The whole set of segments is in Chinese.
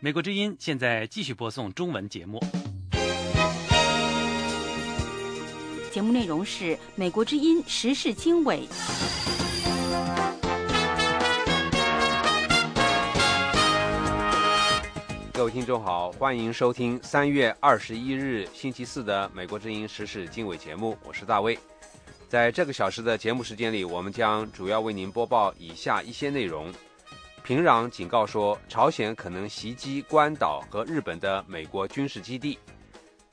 美国之音现在继续播送中文节目。节目内容是美国之音时事经纬。各位听众好，欢迎收听三月二十一日星期四的美国之音时事经纬节目，我是大卫。在这个小时的节目时间里，我们将主要为您播报以下一些内容：平壤警告说，朝鲜可能袭击关岛和日本的美国军事基地。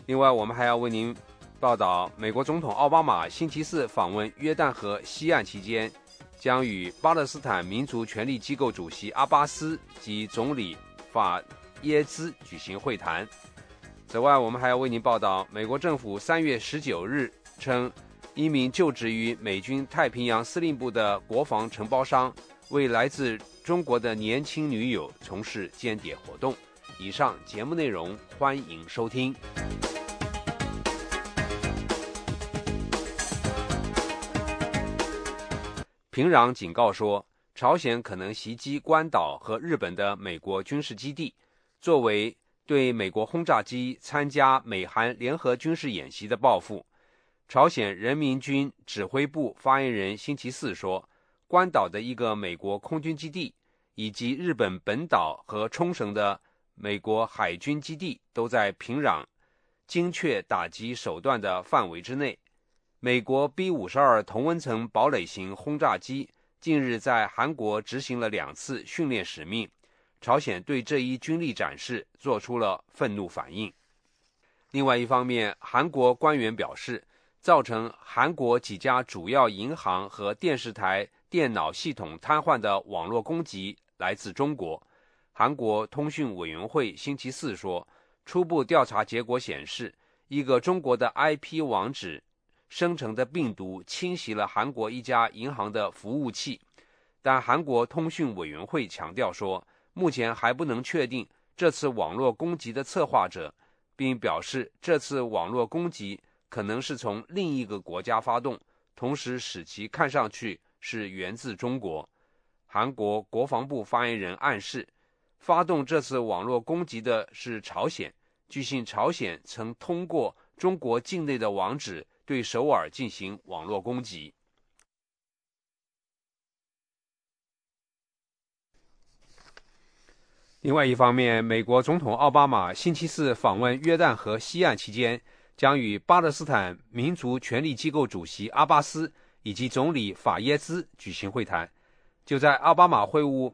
另外，我们还要为您报道，美国总统奥巴马星期四访问约旦河西岸期间，将与巴勒斯坦民族权力机构主席阿巴斯及总理法。耶兹举行会谈。此外，我们还要为您报道，美国政府三月十九日称，一名就职于美军太平洋司令部的国防承包商为来自中国的年轻女友从事间谍活动。以上节目内容，欢迎收听。平壤警告说，朝鲜可能袭击关岛和日本的美国军事基地。作为对美国轰炸机参加美韩联合军事演习的报复，朝鲜人民军指挥部发言人星期四说，关岛的一个美国空军基地以及日本本岛和冲绳的美国海军基地都在平壤精确打击手段的范围之内。美国 B 五十二同温层堡垒型轰炸机近日在韩国执行了两次训练使命。朝鲜对这一军力展示做出了愤怒反应。另外一方面，韩国官员表示，造成韩国几家主要银行和电视台电脑系统瘫痪的网络攻击来自中国。韩国通讯委员会星期四说，初步调查结果显示，一个中国的 IP 网址生成的病毒侵袭了韩国一家银行的服务器。但韩国通讯委员会强调说。目前还不能确定这次网络攻击的策划者，并表示这次网络攻击可能是从另一个国家发动，同时使其看上去是源自中国。韩国国防部发言人暗示，发动这次网络攻击的是朝鲜。据信，朝鲜曾通过中国境内的网址对首尔进行网络攻击。另外一方面，美国总统奥巴马星期四访问约旦河西岸期间，将与巴勒斯坦民族权力机构主席阿巴斯以及总理法耶兹举行会谈。就在奥巴马会晤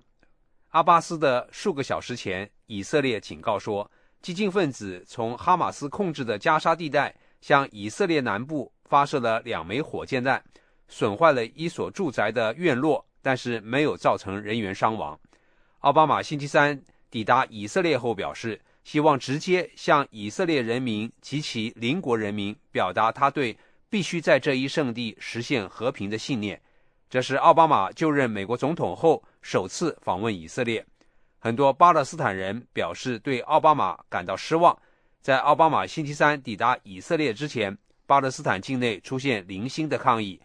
阿巴斯的数个小时前，以色列警告说，激进分子从哈马斯控制的加沙地带向以色列南部发射了两枚火箭弹，损坏了一所住宅的院落，但是没有造成人员伤亡。奥巴马星期三。抵达以色列后表示，希望直接向以色列人民及其邻国人民表达他对必须在这一圣地实现和平的信念。这是奥巴马就任美国总统后首次访问以色列。很多巴勒斯坦人表示对奥巴马感到失望。在奥巴马星期三抵达以色列之前，巴勒斯坦境内出现零星的抗议。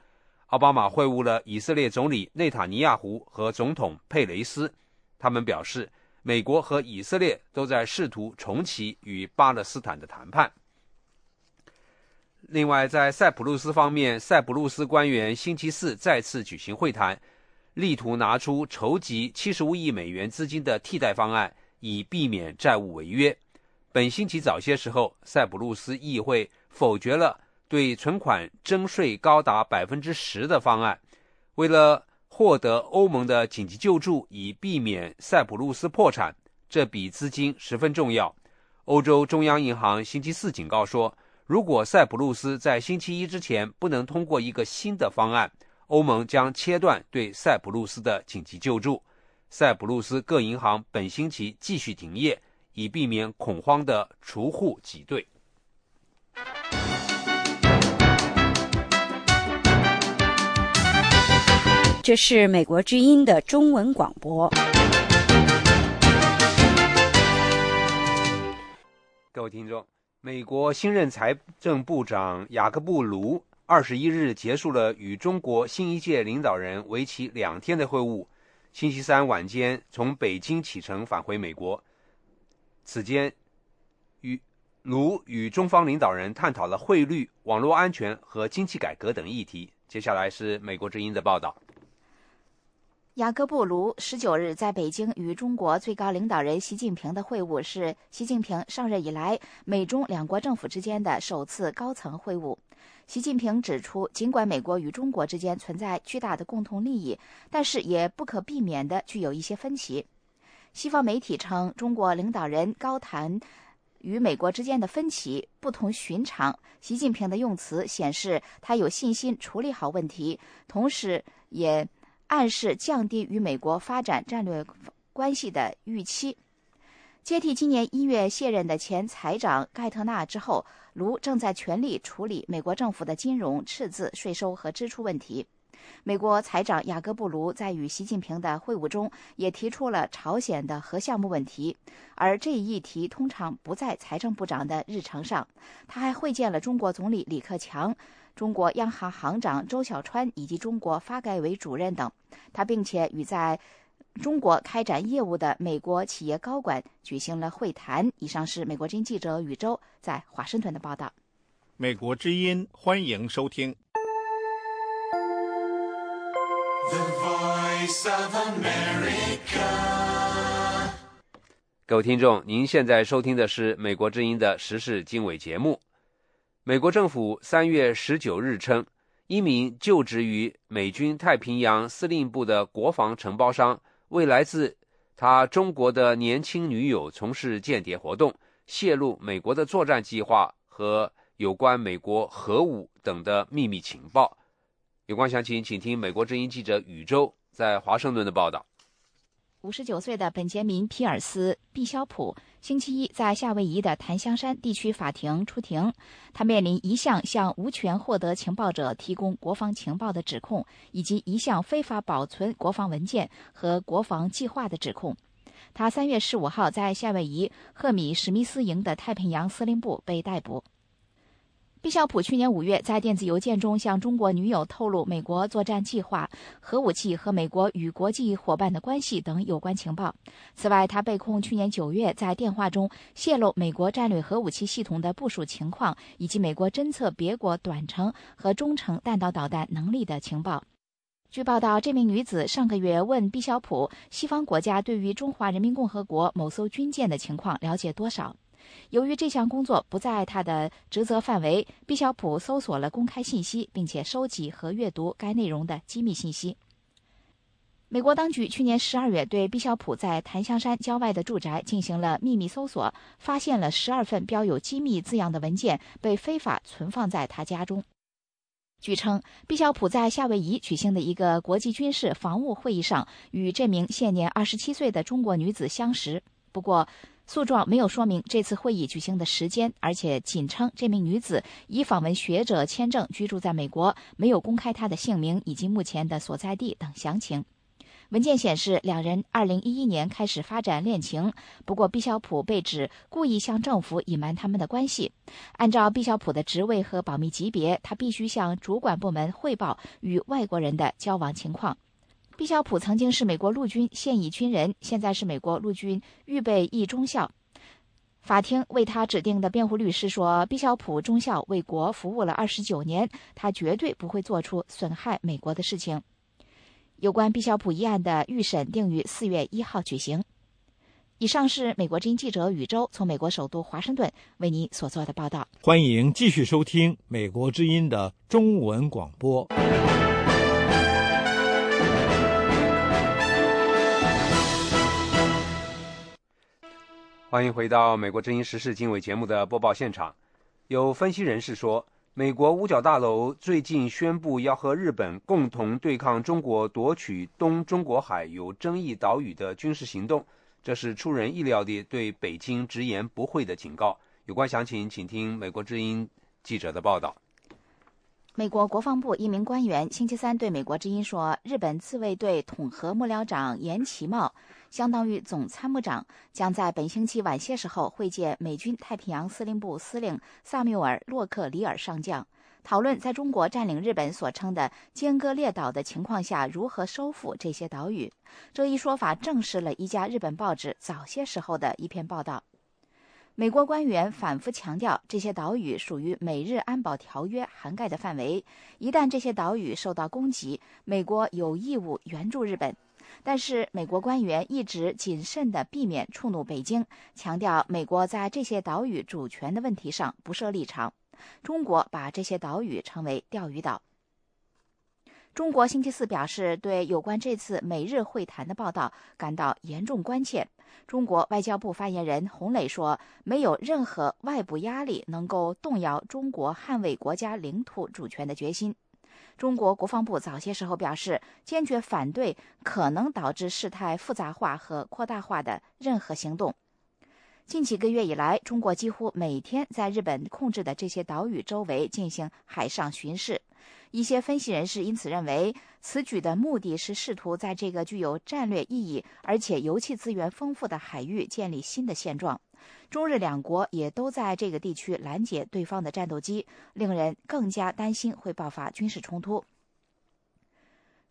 奥巴马会晤了以色列总理内塔尼亚胡和总统佩雷斯，他们表示。美国和以色列都在试图重启与巴勒斯坦的谈判。另外，在塞浦路斯方面，塞浦路斯官员星期四再次举行会谈，力图拿出筹集七十五亿美元资金的替代方案，以避免债务违约。本星期早些时候，塞浦路斯议会否决了对存款征税高达百分之十的方案。为了获得欧盟的紧急救助，以避免塞浦路斯破产，这笔资金十分重要。欧洲中央银行星期四警告说，如果塞浦路斯在星期一之前不能通过一个新的方案，欧盟将切断对塞浦路斯的紧急救助。塞浦路斯各银行本星期继续停业，以避免恐慌的储户挤兑。这是美国之音的中文广播。各位听众，美国新任财政部长雅各布·卢二十一日结束了与中国新一届领导人为期两天的会晤，星期三晚间从北京启程返回美国。此间，与卢与中方领导人探讨了汇率、网络安全和经济改革等议题。接下来是美国之音的报道。雅各布·卢十九日在北京与中国最高领导人习近平的会晤是习近平上任以来美中两国政府之间的首次高层会晤。习近平指出，尽管美国与中国之间存在巨大的共同利益，但是也不可避免的具有一些分歧。西方媒体称，中国领导人高谈与美国之间的分歧不同寻常。习近平的用词显示他有信心处理好问题，同时也。暗示降低与美国发展战略关系的预期。接替今年一月卸任的前财长盖特纳之后，卢正在全力处理美国政府的金融、赤字、税收和支出问题。美国财长雅各布·卢在与习近平的会晤中也提出了朝鲜的核项目问题，而这一议题通常不在财政部长的日程上。他还会见了中国总理李克强。中国央行行长周小川以及中国发改委主任等，他并且与在中国开展业务的美国企业高管举行了会谈。以上是美国之音记者宇宙在华盛顿的报道。美国之音欢迎收听。各位听众，您现在收听的是美国之音的时事经纬节目。美国政府三月十九日称，一名就职于美军太平洋司令部的国防承包商为来自他中国的年轻女友从事间谍活动，泄露美国的作战计划和有关美国核武等的秘密情报。有关详情，请听美国之音记者宇宙在华盛顿的报道。五十九岁的本杰明·皮尔斯·毕肖普星期一在夏威夷的檀香山地区法庭出庭，他面临一项向无权获得情报者提供国防情报的指控，以及一项非法保存国防文件和国防计划的指控。他三月十五号在夏威夷赫米史密斯营的太平洋司令部被逮捕。毕肖普去年五月在电子邮件中向中国女友透露美国作战计划、核武器和美国与国际伙伴的关系等有关情报。此外，他被控去年九月在电话中泄露美国战略核武器系统的部署情况，以及美国侦测别国短程和中程弹道导弹能力的情报。据报道，这名女子上个月问毕肖普：“西方国家对于中华人民共和国某艘军舰的情况了解多少？”由于这项工作不在他的职责范围，毕肖普搜索了公开信息，并且收集和阅读该内容的机密信息。美国当局去年十二月对毕肖普在檀香山郊外的住宅进行了秘密搜索，发现了十二份标有“机密”字样的文件被非法存放在他家中。据称，毕肖普在夏威夷举行的一个国际军事防务会议上与这名现年二十七岁的中国女子相识。不过，诉状没有说明这次会议举行的时间，而且仅称这名女子以访问学者签证居住在美国，没有公开她的姓名以及目前的所在地等详情。文件显示，两人2011年开始发展恋情。不过，毕肖普被指故意向政府隐瞒他们的关系。按照毕肖普的职位和保密级别，他必须向主管部门汇报与外国人的交往情况。毕肖普曾经是美国陆军现役军人，现在是美国陆军预备役中校。法庭为他指定的辩护律师说：“毕肖普中校为国服务了二十九年，他绝对不会做出损害美国的事情。”有关毕肖普一案的预审定于四月一号举行。以上是美国之音记者宇宙从美国首都华盛顿为您所做的报道。欢迎继续收听美国之音的中文广播。欢迎回到美国之音时事经纬节目的播报现场。有分析人士说，美国五角大楼最近宣布要和日本共同对抗中国夺取东中国海有争议岛屿的军事行动，这是出人意料的对北京直言不讳的警告。有关详情，请听美国之音记者的报道。美国国防部一名官员星期三对美国之音说，日本自卫队统合幕僚长岩崎茂。相当于总参谋长将在本星期晚些时候会见美军太平洋司令部司令萨缪尔·洛克里尔上将。讨论在中国占领日本所称的“尖阁列岛”的情况下如何收复这些岛屿。这一说法证实了一家日本报纸早些时候的一篇报道。美国官员反复强调，这些岛屿属于美日安保条约涵盖的范围。一旦这些岛屿受到攻击，美国有义务援助日本。但是，美国官员一直谨慎地避免触怒北京，强调美国在这些岛屿主权的问题上不设立场。中国把这些岛屿称为钓鱼岛。中国星期四表示，对有关这次美日会谈的报道感到严重关切。中国外交部发言人洪磊说：“没有任何外部压力能够动摇中国捍卫国家领土主权的决心。”中国国防部早些时候表示，坚决反对可能导致事态复杂化和扩大化的任何行动。近几个月以来，中国几乎每天在日本控制的这些岛屿周围进行海上巡视。一些分析人士因此认为，此举的目的是试图在这个具有战略意义而且油气资源丰富的海域建立新的现状。中日两国也都在这个地区拦截对方的战斗机，令人更加担心会爆发军事冲突。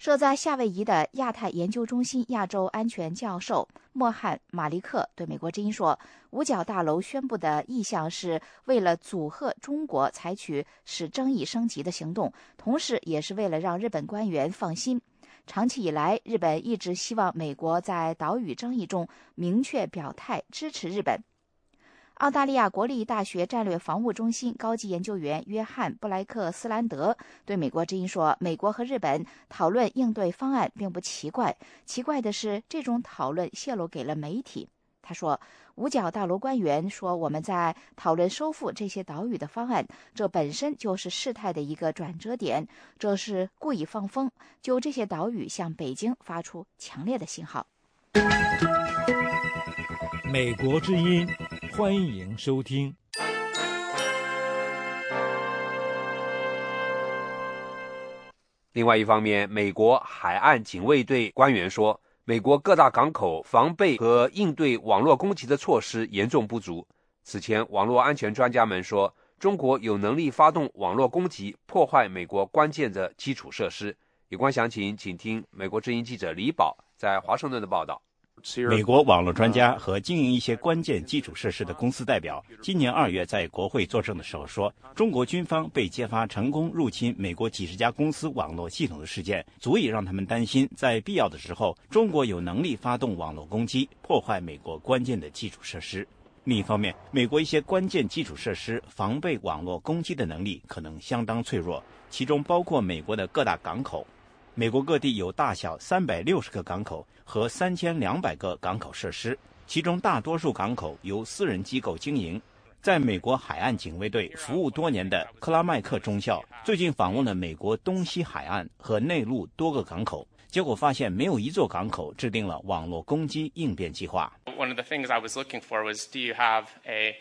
设在夏威夷的亚太研究中心亚洲安全教授莫汉·马利克对美国之音说：“五角大楼宣布的意向是为了阻吓中国采取使争议升级的行动，同时也是为了让日本官员放心。长期以来，日本一直希望美国在岛屿争议中明确表态支持日本。”澳大利亚国立大学战略防务中心高级研究员约翰·布莱克斯兰德对美国之音说：“美国和日本讨论应对方案并不奇怪，奇怪的是这种讨论泄露给了媒体。”他说：“五角大楼官员说我们在讨论收复这些岛屿的方案，这本身就是事态的一个转折点，这是故意放风，就这些岛屿向北京发出强烈的信号。”美国之音。欢迎收听。另外一方面，美国海岸警卫队官员说，美国各大港口防备和应对网络攻击的措施严重不足。此前，网络安全专家们说，中国有能力发动网络攻击，破坏美国关键的基础设施。有关详情，请听美国之音记者李宝在华盛顿的报道。美国网络专家和经营一些关键基础设施的公司代表，今年二月在国会作证的时候说，中国军方被揭发成功入侵美国几十家公司网络系统的事件，足以让他们担心，在必要的时候，中国有能力发动网络攻击，破坏美国关键的基础设施。另一方面，美国一些关键基础设施防备网络攻击的能力可能相当脆弱，其中包括美国的各大港口。美国各地有大小三百六十个港口和三千两百个港口设施，其中大多数港口由私人机构经营。在美国海岸警卫队服务多年的克拉麦克中校最近访问了美国东西海岸和内陆多个港口，结果发现没有一座港口制定了网络攻击应变计划。One of the things I was looking for was, do you have a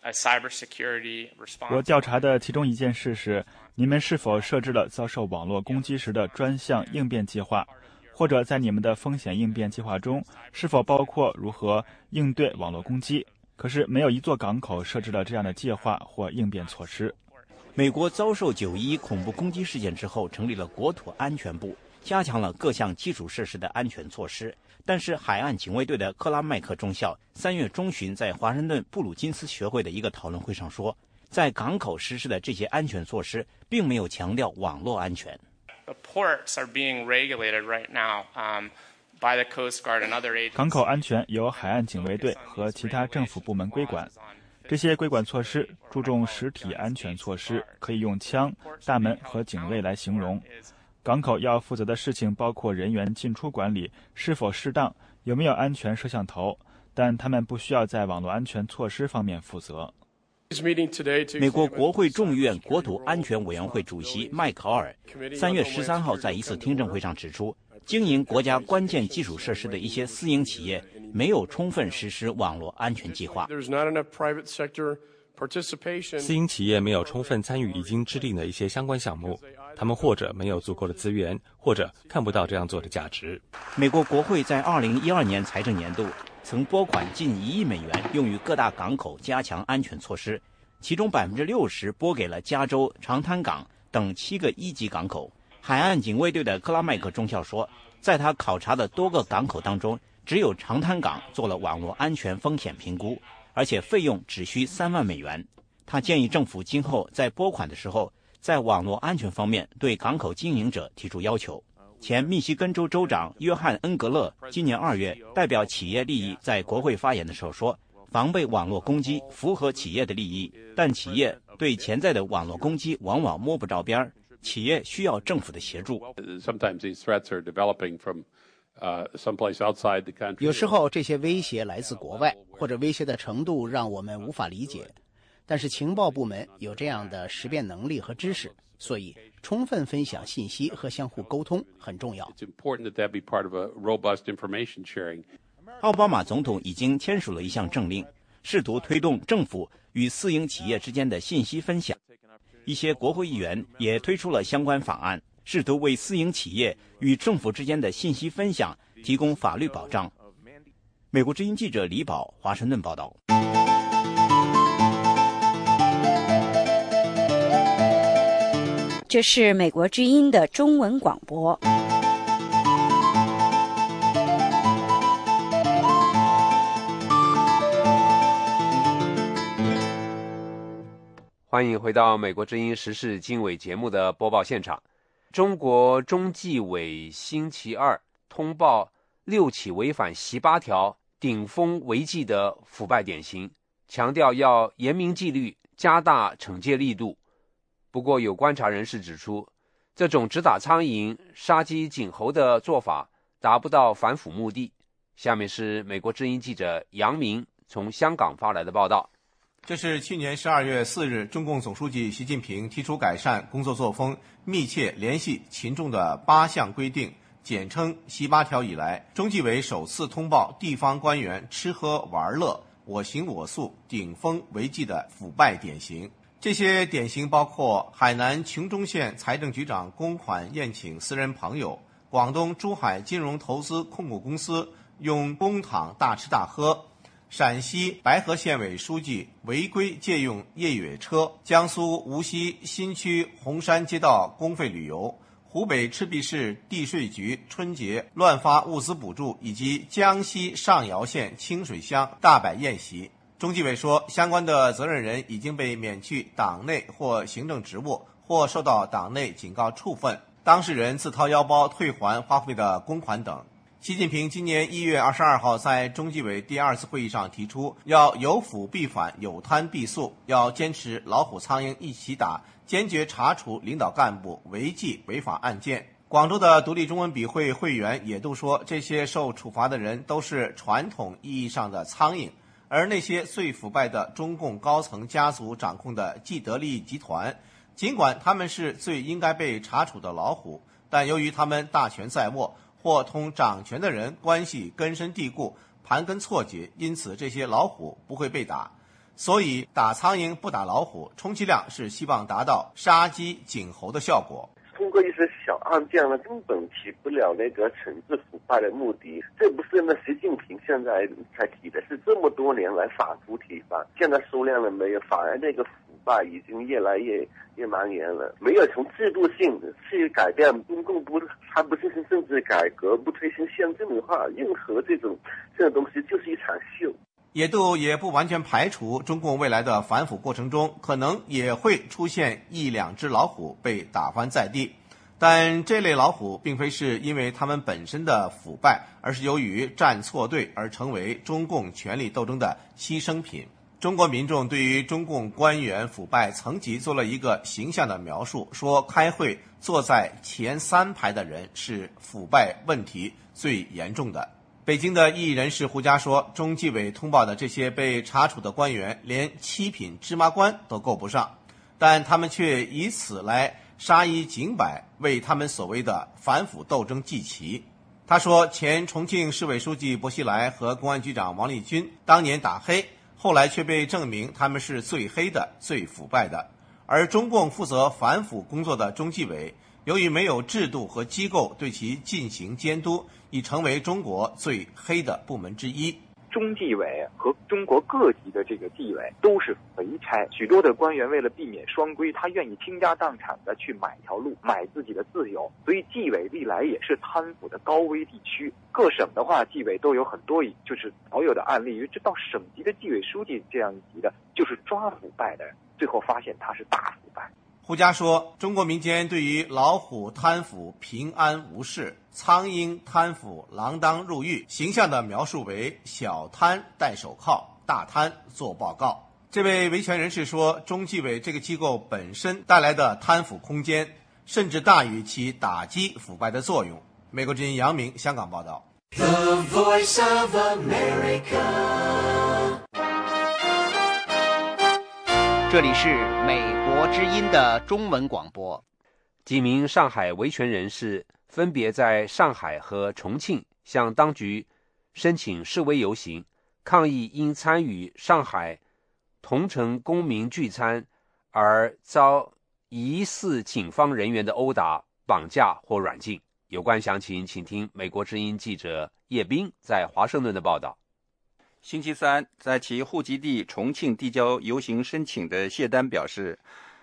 a cybersecurity response? 我调查的其中一件事是。你们是否设置了遭受网络攻击时的专项应变计划，或者在你们的风险应变计划中是否包括如何应对网络攻击？可是没有一座港口设置了这样的计划或应变措施。美国遭受九一恐怖攻击事件之后，成立了国土安全部，加强了各项基础设施的安全措施。但是，海岸警卫队的克拉麦克中校三月中旬在华盛顿布鲁金斯学会的一个讨论会上说。在港口实施的这些安全措施，并没有强调网络安全。港口安全由海岸警卫队和其他政府部门归管。这些规管措施注重实体安全措施，可以用枪、大门和警卫来形容。港口要负责的事情包括人员进出管理是否适当，有没有安全摄像头，但他们不需要在网络安全措施方面负责。美国国会众议院国土安全委员会主席迈考尔三月十三号在一次听证会上指出，经营国家关键基础设施的一些私营企业没有充分实施网络安全计划。私营企业没有充分参与已经制定的一些相关项目，他们或者没有足够的资源，或者看不到这样做的价值。美国国会在二零一二年财政年度。曾拨款近一亿美元用于各大港口加强安全措施，其中百分之六十拨给了加州长滩港等七个一级港口。海岸警卫队的克拉麦克中校说，在他考察的多个港口当中，只有长滩港做了网络安全风险评估，而且费用只需三万美元。他建议政府今后在拨款的时候，在网络安全方面对港口经营者提出要求。前密西根州州长约翰·恩格勒今年二月代表企业利益在国会发言的时候说：“防备网络攻击符合企业的利益，但企业对潜在的网络攻击往往摸不着边儿。”企业需要政府的协助。有时候这些威胁来自国外，或者威胁的程度让我们无法理解。但是情报部门有这样的识别能力和知识，所以充分分享信息和相互沟通很重要。奥巴马总统已经签署了一项政令，试图推动政府与私营企业之间的信息分享。一些国会议员也推出了相关法案，试图为私营企业与政府之间的信息分享提供法律保障。美国之音记者李宝华盛顿报道。这是美国之音的中文广播。欢迎回到美国之音时事经纬节目的播报现场。中国中纪委星期二通报六起违反“十八条”顶风违纪的腐败典型，强调要严明纪律，加大惩戒力度。不过，有观察人士指出，这种只打苍蝇、杀鸡儆猴的做法达不到反腐目的。下面是美国之音记者杨明从香港发来的报道。这是去年十二月四日，中共总书记习近平提出改善工作作风、密切联系群众的八项规定，简称“习八条”以来，中纪委首次通报地方官员吃喝玩乐、我行我素、顶风违纪的腐败典型。这些典型包括海南琼中县财政局长公款宴请私人朋友，广东珠海金融投资控股公司用公帑大吃大喝。陕西白河县委书记违规借用越野车，江苏无锡新区洪山街道公费旅游，湖北赤壁市地税局春节乱发物资补助，以及江西上饶县清水乡大摆宴席。中纪委说，相关的责任人已经被免去党内或行政职务，或受到党内警告处分，当事人自掏腰包退还花费的公款等。习近平今年一月二十二号在中纪委第二次会议上提出，要有腐必反，有贪必肃，要坚持老虎苍蝇一起打，坚决查处领导干部违纪违法案件。广州的独立中文笔会会员也都说，这些受处罚的人都是传统意义上的苍蝇，而那些最腐败的中共高层家族掌控的既得利益集团，尽管他们是最应该被查处的老虎，但由于他们大权在握。或同掌权的人关系根深蒂固、盘根错节，因此这些老虎不会被打。所以打苍蝇不打老虎，充其量是希望达到杀鸡儆猴的效果。通过一些小案件呢，根本起不了那个惩治腐败的目的。这不是那习近平现在才提的，是这么多年来反复提吧。现在收敛了没有？反而那个。腐败，已经越来越越蔓延了。没有从制度性去改变，中共不还不进行政治改革，不推行宪政的话，任何这种这种东西就是一场秀。野度也不完全排除，中共未来的反腐过程中，可能也会出现一两只老虎被打翻在地。但这类老虎并非是因为他们本身的腐败，而是由于站错队而成为中共权力斗争的牺牲品。中国民众对于中共官员腐败层级做了一个形象的描述，说开会坐在前三排的人是腐败问题最严重的。北京的异议人士胡佳说，中纪委通报的这些被查处的官员连七品芝麻官都够不上，但他们却以此来杀一儆百，为他们所谓的反腐斗争祭旗。他说，前重庆市委书记薄熙来和公安局长王立军当年打黑。后来却被证明他们是最黑的、最腐败的，而中共负责反腐工作的中纪委，由于没有制度和机构对其进行监督，已成为中国最黑的部门之一。中纪委和中国各级的这个纪委都是肥差，许多的官员为了避免双规，他愿意倾家荡产的去买条路，买自己的自由。所以纪委历来也是贪腐的高危地区。各省的话，纪委都有很多，就是少有的案例，因为这到省级的纪委书记这样一级的，就是抓腐败的人，最后发现他是大腐败。胡佳说：“中国民间对于老虎贪腐平安无事，苍蝇贪腐锒铛入狱，形象的描述为小贪戴手铐，大贪做报告。”这位维权人士说：“中纪委这个机构本身带来的贪腐空间，甚至大于其打击腐败的作用。”美国之音杨明香港报道。这里是美国之音的中文广播。几名上海维权人士分别在上海和重庆向当局申请示威游行，抗议因参与上海同城公民聚餐而遭疑似警方人员的殴打、绑架或软禁。有关详情，请听美国之音记者叶斌在华盛顿的报道。星期三，在其户籍地重庆递交游行申请的谢丹表示，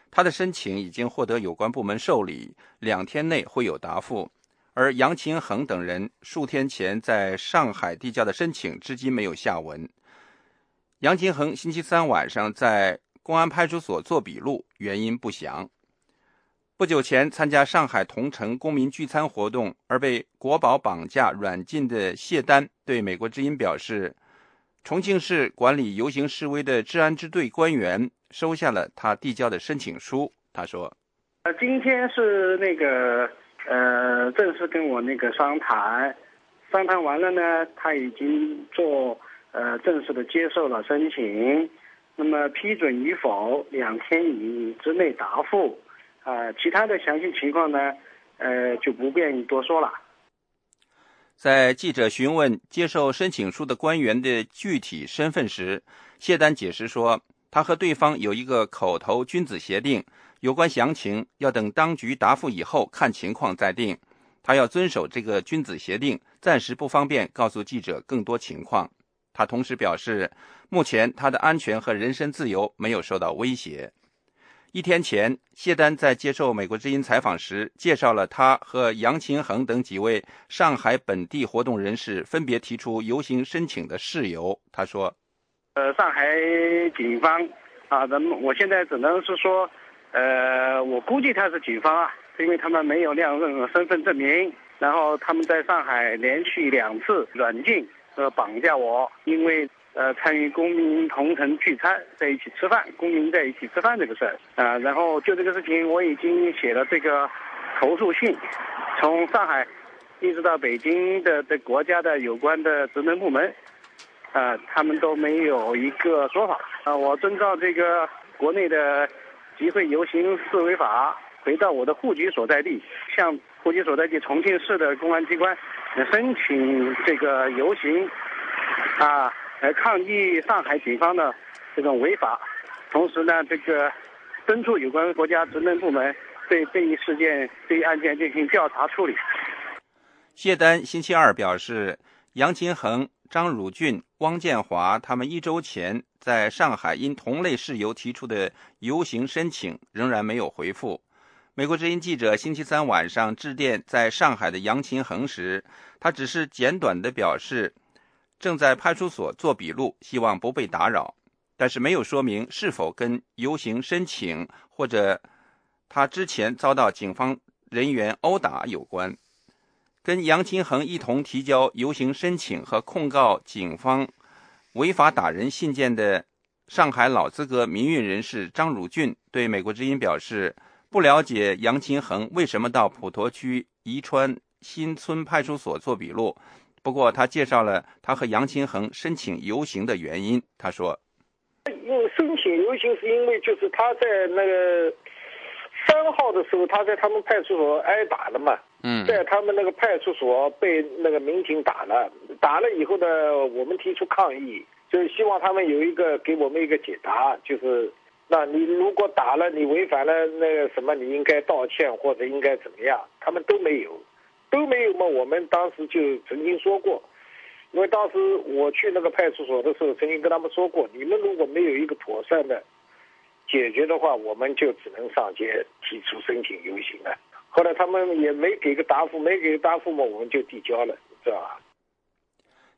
他的申请已经获得有关部门受理，两天内会有答复。而杨勤恒等人数天前在上海递交的申请至今没有下文。杨勤恒星期三晚上在公安派出所做笔录，原因不详。不久前参加上海同城公民聚餐活动而被国保绑架软禁的谢丹对美国之音表示。重庆市管理游行示威的治安支队官员收下了他递交的申请书。他说：“呃，今天是那个呃，正式跟我那个商谈，商谈完了呢，他已经做呃正式的接受了申请，那么批准与否，两天以之内答复。啊，其他的详细情况呢，呃，就不便多说了。”在记者询问接受申请书的官员的具体身份时，谢丹解释说，他和对方有一个口头君子协定，有关详情要等当局答复以后看情况再定。他要遵守这个君子协定，暂时不方便告诉记者更多情况。他同时表示，目前他的安全和人身自由没有受到威胁。一天前，谢丹在接受美国之音采访时，介绍了他和杨勤恒等几位上海本地活动人士分别提出游行申请的事由。他说：“呃，上海警方啊，咱们我现在只能是说，呃，我估计他是警方啊，因为他们没有亮任何身份证明，然后他们在上海连续两次软禁和绑架我，因为。”呃，参与公民同城聚餐，在一起吃饭，公民在一起吃饭这个事儿啊，然后就这个事情，我已经写了这个投诉信，从上海一直到北京的的国家的有关的职能部门，啊，他们都没有一个说法啊。我遵照这个国内的集会游行示威法，回到我的户籍所在地，向户籍所在地重庆市的公安机关申请这个游行，啊。来抗议上海警方的这种违法，同时呢，这个敦促有关国家职能部门对这一事件、对一案件进行调查处理。谢丹星期二表示，杨勤恒、张汝俊、汪建华他们一周前在上海因同类事由提出的游行申请仍然没有回复。美国之音记者星期三晚上致电在上海的杨勤恒时，他只是简短的表示。正在派出所做笔录，希望不被打扰，但是没有说明是否跟游行申请或者他之前遭到警方人员殴打有关。跟杨金恒一同提交游行申请和控告警方违法打人信件的上海老资格民运人士张汝俊对美国之音表示，不了解杨金恒为什么到普陀区宜川新村派出所做笔录。不过，他介绍了他和杨清恒申请游行的原因。他说：“因申请游行是因为就是他在那个三号的时候，他在他们派出所挨打了嘛。嗯，在他们那个派出所被那个民警打了，打了以后呢，我们提出抗议，就是希望他们有一个给我们一个解答，就是那你如果打了，你违反了那个什么，你应该道歉或者应该怎么样？他们都没有。”都没有嘛？我们当时就曾经说过，因为当时我去那个派出所的时候，曾经跟他们说过，你们如果没有一个妥善的解决的话，我们就只能上街提出申请游行了。后来他们也没给个答复，没给个答复嘛，我们就递交了，知道吧？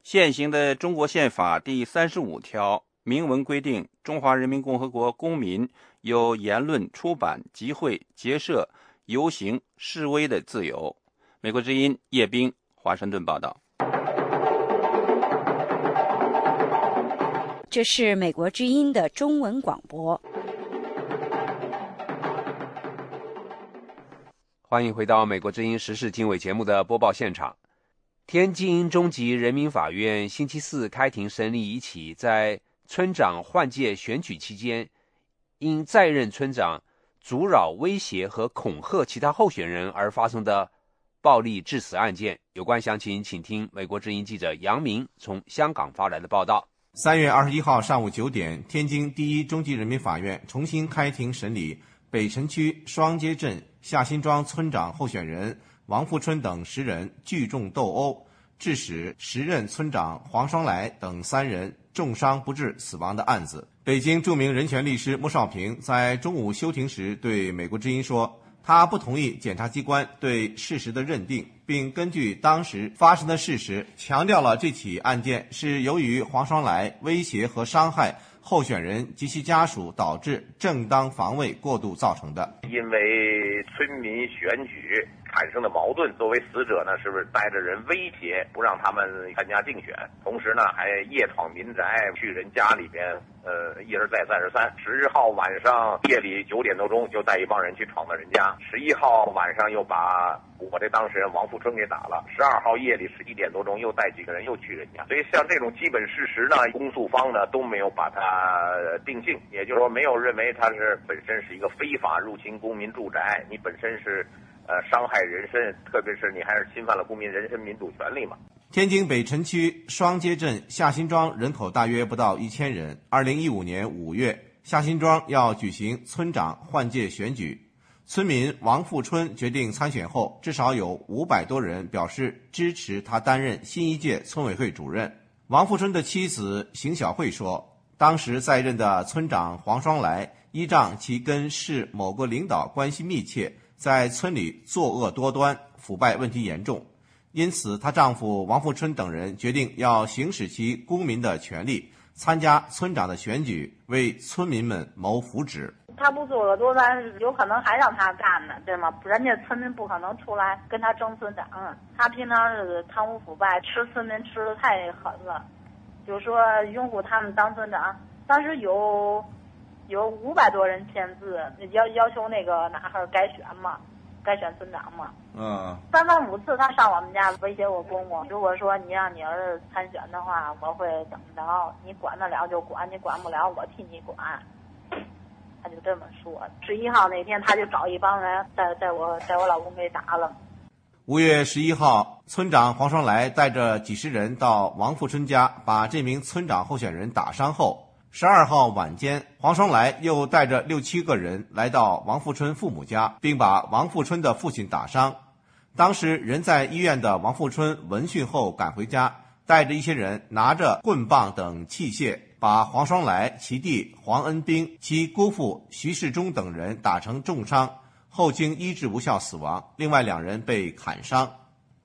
现行的中国宪法第三十五条明文规定，中华人民共和国公民有言论、出版、集会、结社、游行、示威的自由。美国之音叶冰，华盛顿报道。这是美国之音的中文广播。欢迎回到美国之音时事经纬节目的播报现场。天津中级人民法院星期四开庭审理一起在村长换届选举期间，因在任村长阻扰、威胁和恐吓其他候选人而发生的暴力致死案件。有关详情，请听美国之音记者杨明从香港发来的报道。三月二十一号上午九点，天津第一中级人民法院重新开庭审理北辰区双街镇夏辛庄村长候选人。王富春等十人聚众斗殴，致使时任村长黄双来等三人重伤不治死亡的案子，北京著名人权律师穆少平在中午休庭时对美国之音说：“他不同意检察机关对事实的认定，并根据当时发生的事实，强调了这起案件是由于黄双来威胁和伤害候选人及其家属，导致正当防卫过度造成的。因为村民选举。”产生的矛盾，作为死者呢，是不是带着人威胁不让他们参加竞选？同时呢，还夜闯民宅，去人家里边，呃，一而再，再而三。十号晚上夜里九点多钟，就带一帮人去闯到人家。十一号晚上又把我这当事人王富春给打了。十二号夜里十一点多钟，又带几个人又去人家。所以像这种基本事实呢，公诉方呢都没有把它定性，也就是说没有认为他是本身是一个非法入侵公民住宅，你本身是。呃，伤害人身，特别是你还是侵犯了公民人身民主权利嘛？天津北辰区双街镇夏辛庄人口大约不到一千人。二零一五年五月，夏辛庄要举行村长换届选举，村民王富春决定参选后，至少有五百多人表示支持他担任新一届村委会主任。王富春的妻子邢小慧说，当时在任的村长黄双来依仗其跟市某个领导关系密切。在村里作恶多端、腐败问题严重，因此她丈夫王富春等人决定要行使其公民的权利，参加村长的选举，为村民们谋福祉。他不作恶多端，有可能还让他干呢，对吗？人家村民不可能出来跟他争村长。他平常是贪污腐败，吃村民吃的太狠了，就说拥护他们当村长。当时有。有五百多人签字，要要求那个男孩改选嘛，改选村长嘛。嗯。三番五次，他上我们家威胁我公公，如果说你让你儿子参选的话，我会怎么着？你管得了就管，你管不了我替你管。他就这么说。十一号那天，他就找一帮人，在在我在我老公给打了。五月十一号，村长黄双来带着几十人到王富春家，把这名村长候选人打伤后。十二号晚间，黄双来又带着六七个人来到王富春父母家，并把王富春的父亲打伤。当时人在医院的王富春闻讯后赶回家，带着一些人拿着棍棒等器械，把黄双来、其弟黄恩兵、其姑父徐世忠等人打成重伤，后经医治无效死亡。另外两人被砍伤。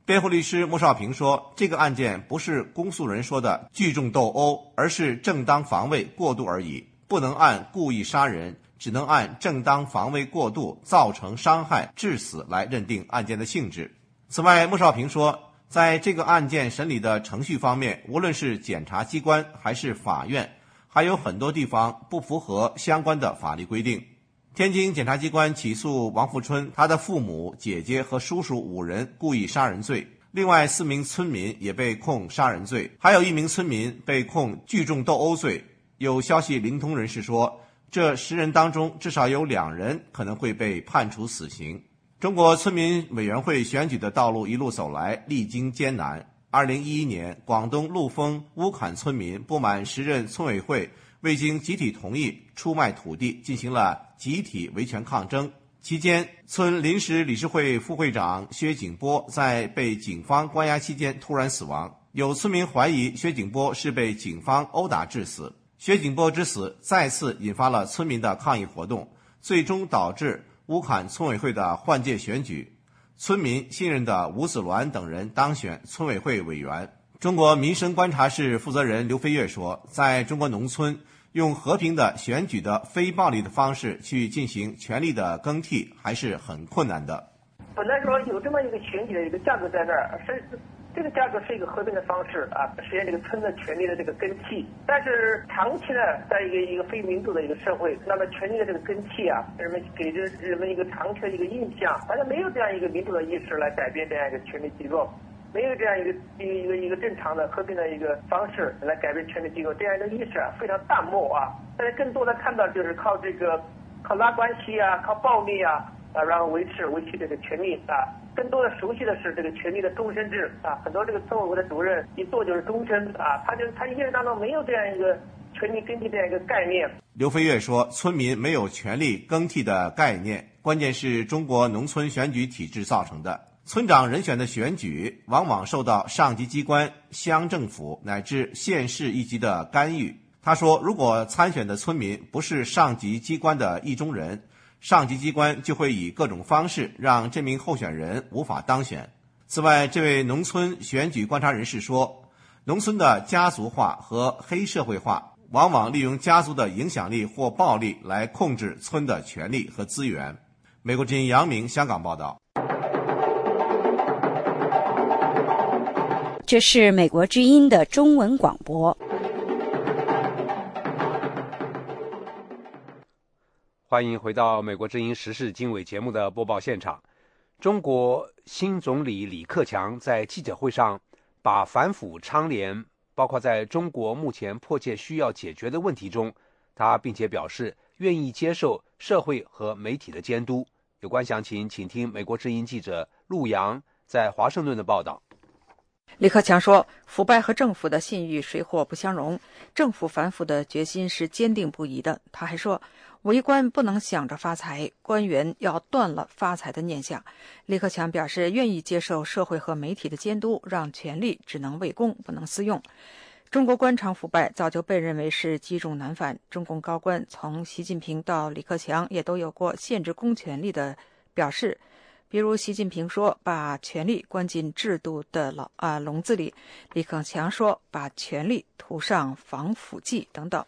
辩护律师穆少平说：“这个案件不是公诉人说的聚众斗殴，而是正当防卫过度而已，不能按故意杀人，只能按正当防卫过度造成伤害致死来认定案件的性质。”此外，穆少平说，在这个案件审理的程序方面，无论是检察机关还是法院，还有很多地方不符合相关的法律规定。天津检察机关起诉王富春、他的父母、姐姐和叔叔五人故意杀人罪，另外四名村民也被控杀人罪，还有一名村民被控聚众斗殴罪。有消息灵通人士说，这十人当中至少有两人可能会被判处死刑。中国村民委员会选举的道路一路走来，历经艰难。二零一一年，广东陆丰乌坎村民不满时任村委会。未经集体同意出卖土地，进行了集体维权抗争。期间，村临时理事会副会长薛景波在被警方关押期间突然死亡。有村民怀疑薛景波是被警方殴打致死。薛景波之死再次引发了村民的抗议活动，最终导致乌坎村委会的换届选举。村民信任的吴子鸾等人当选村委会委员。中国民生观察室负责人刘飞跃说：“在中国农村，用和平的选举的非暴力的方式去进行权力的更替，还是很困难的。本来说有这么一个选举的一个价格在那儿，是。”这个价格是一个和平的方式啊，实现这个村的权力的这个更替。但是长期呢，在一个一个非民主的一个社会，那么权力的这个更替啊，人们给人人们一个长期的一个印象，好像没有这样一个民主的意识来改变这样一个权力机构，没有这样一个一个一个一个正常的和平的一个方式来改变权力机构，这样一个意识啊非常淡漠啊。大家更多的看到就是靠这个靠拉关系啊，靠暴力啊啊，然后维持维持这个权利啊。更多的熟悉的是这个权力的终身制啊，很多这个村委会的主任一做就是终身啊，他就他一生当中没有这样一个权力更替这样一个概念。刘飞跃说，村民没有权力更替的概念，关键是中国农村选举体制造成的。村长人选的选举往往受到上级机关、乡政府乃至县市一级的干预。他说，如果参选的村民不是上级机关的意中人。上级机关就会以各种方式让这名候选人无法当选。此外，这位农村选举观察人士说，农村的家族化和黑社会化往往利用家族的影响力或暴力来控制村的权力和资源。美国之音杨明香港报道。这是美国之音的中文广播。欢迎回到美国之音时事经纬节目的播报现场。中国新总理李克强在记者会上把反腐倡廉包括在中国目前迫切需要解决的问题中，他并且表示愿意接受社会和媒体的监督。有关详情，请听美国之音记者陆阳在华盛顿的报道。李克强说：“腐败和政府的信誉水火不相容，政府反腐的决心是坚定不移的。”他还说。为官不能想着发财，官员要断了发财的念想。李克强表示愿意接受社会和媒体的监督，让权力只能为公，不能私用。中国官场腐败早就被认为是积重难返。中共高官从习近平到李克强也都有过限制公权力的表示，比如习近平说把权力关进制度的牢啊笼子里，李克强说把权力涂上防腐剂等等。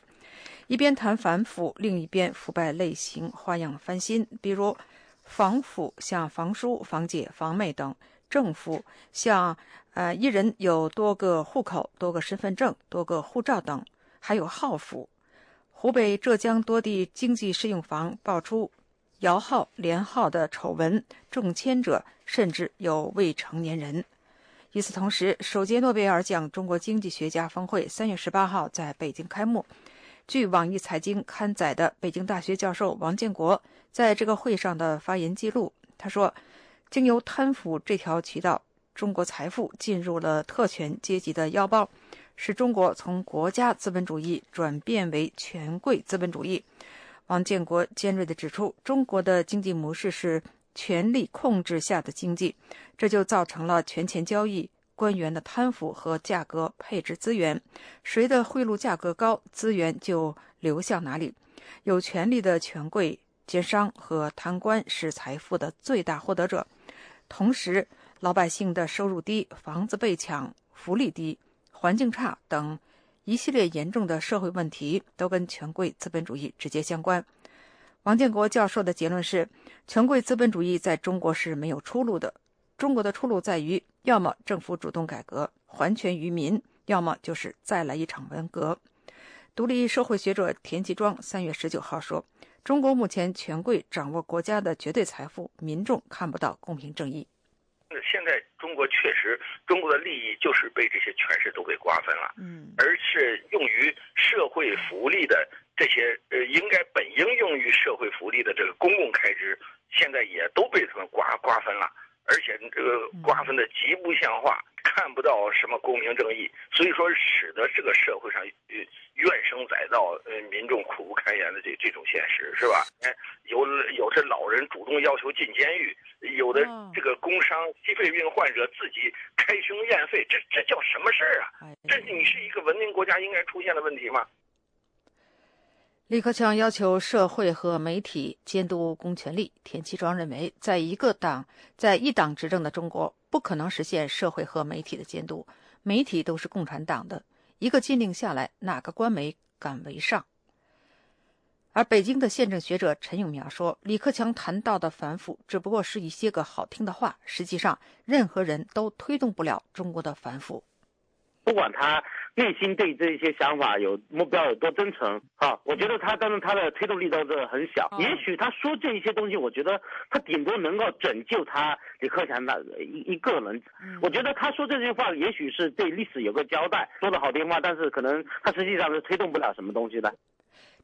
一边谈反腐，另一边腐败类型花样翻新。比如，防腐像房叔、房姐、房妹等；政府像呃一人有多个户口、多个身份证、多个护照等；还有号府，湖北、浙江多地经济适用房爆出摇号连号的丑闻，中签者甚至有未成年人。与此同时，首届诺贝尔奖中国经济学家峰会三月十八号在北京开幕。据网易财经刊载的北京大学教授王建国在这个会上的发言记录，他说：“经由贪腐这条渠道，中国财富进入了特权阶级的腰包，使中国从国家资本主义转变为权贵资本主义。”王建国尖锐地指出，中国的经济模式是权力控制下的经济，这就造成了权钱交易。官员的贪腐和价格配置资源，谁的贿赂价格高，资源就流向哪里。有权力的权贵、奸商和贪官是财富的最大获得者。同时，老百姓的收入低、房子被抢、福利低、环境差等一系列严重的社会问题，都跟权贵资本主义直接相关。王建国教授的结论是：权贵资本主义在中国是没有出路的。中国的出路在于，要么政府主动改革，还权于民；要么就是再来一场文革。独立社会学者田吉庄三月十九号说：“中国目前权贵掌握国家的绝对财富，民众看不到公平正义。现在中国确实，中国的利益就是被这些权势都给瓜分了，嗯，而是用于社会福利的这些呃，应该本应用于社会福利的这个公共开支，现在也都被他们瓜瓜分了。”而且这个瓜分的极不像话，看不到什么公平正义，所以说使得这个社会上呃怨声载道，呃民众苦不堪言的这这种现实是吧？哎，有有这老人主动要求进监狱，有的这个工伤心肺病患者自己开胸验肺，这这叫什么事儿啊？这你是一个文明国家应该出现的问题吗？李克强要求社会和媒体监督公权力。田启庄认为，在一个党在一党执政的中国，不可能实现社会和媒体的监督，媒体都是共产党的。一个禁令下来，哪个官媒敢为上？而北京的宪政学者陈永苗说，李克强谈到的反腐只不过是一些个好听的话，实际上任何人都推动不了中国的反腐。不管他。内心对这些想法有目标有多真诚啊？我觉得他当然他的推动力都是很小。也许他说这一些东西，我觉得他顶多能够拯救他李克强的一一个人。我觉得他说这句话，也许是对历史有个交代，说的好听话，但是可能他实际上是推动不了什么东西的。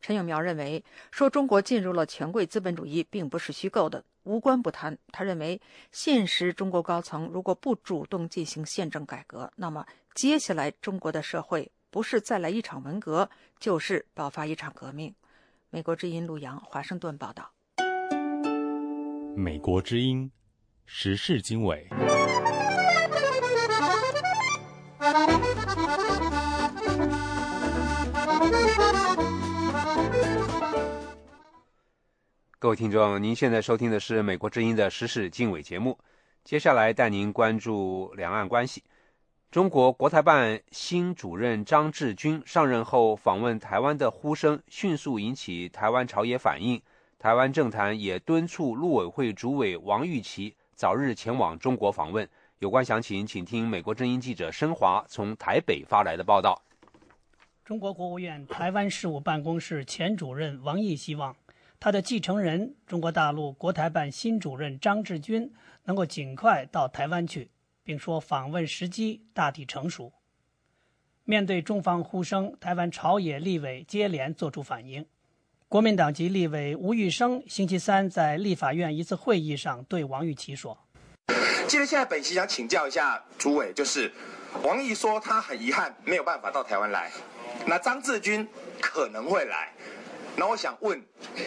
陈永苗认为，说中国进入了权贵资本主义，并不是虚构的，无关不谈。他认为，现实中国高层如果不主动进行宪政改革，那么。接下来，中国的社会不是再来一场文革，就是爆发一场革命。美国之音陆洋华盛顿报道。美国之音时事经纬。各位听众，您现在收听的是美国之音的时事经纬节目，接下来带您关注两岸关系。中国国台办新主任张志军上任后访问台湾的呼声迅速引起台湾朝野反应，台湾政坛也敦促陆委会主委王玉琦早日前往中国访问。有关详情，请听美国之音记者申华从台北发来的报道。中国国务院台湾事务办公室前主任王毅希望，他的继承人中国大陆国台办新主任张志军能够尽快到台湾去。并说访问时机大体成熟。面对中方呼声，台湾朝野立委接连作出反应。国民党籍立委吴玉生星期三在立法院一次会议上对王玉琦说：“其实现在本席想请教一下主委，就是王毅说他很遗憾没有办法到台湾来，那张志军可能会来。那我想问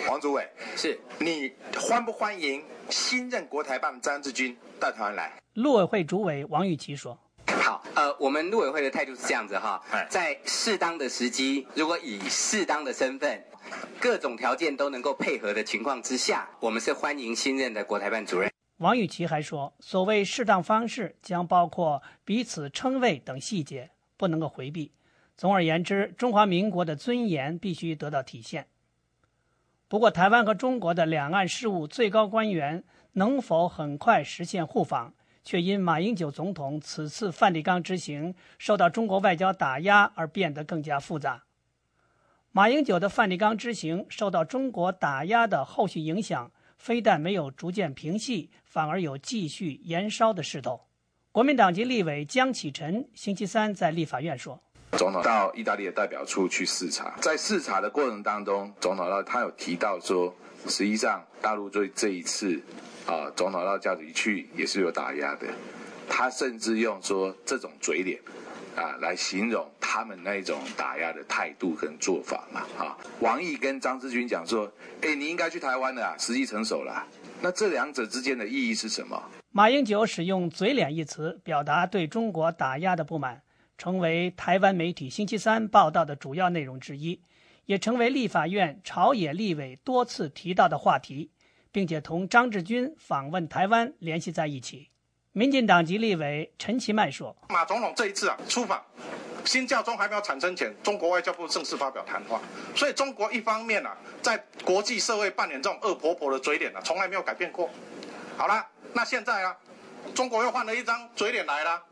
王主委，是你欢不欢迎新任国台办张志军到台湾来？”陆委会主委王玉琦说：“好，呃，我们陆委会的态度是这样子哈，在适当的时机，如果以适当的身份，各种条件都能够配合的情况之下，我们是欢迎新任的国台办主任。”王玉琦还说：“所谓适当方式，将包括彼此称谓等细节，不能够回避。总而言之，中华民国的尊严必须得到体现。不过，台湾和中国的两岸事务最高官员能否很快实现互访？”却因马英九总统此次梵蒂冈之行受到中国外交打压而变得更加复杂。马英九的梵蒂冈之行受到中国打压的后续影响，非但没有逐渐平息，反而有继续延烧的势头。国民党籍立委江启臣星期三在立法院说：“总统到意大利的代表处去视察，在视察的过程当中，总统他有提到说，实际上大陆对这一次。”啊，总统到家里去也是有打压的，他甚至用说这种嘴脸，啊，来形容他们那种打压的态度跟做法嘛。啊，王毅跟张志军讲说，哎，你应该去台湾的，时机成熟了。那这两者之间的意义是什么？马英九使用“嘴脸”一词表达对中国打压的不满，成为台湾媒体星期三报道的主要内容之一，也成为立法院朝野立委多次提到的话题。并且同张志军访问台湾联系在一起。民进党籍立委陈其迈说：“马总统这一次啊出访，新教宗还没有产生前，中国外交部正式发表谈话。所以中国一方面啊，在国际社会扮演这种恶婆婆的嘴脸啊，从来没有改变过。好了，那现在啊，中国又换了一张嘴脸来了，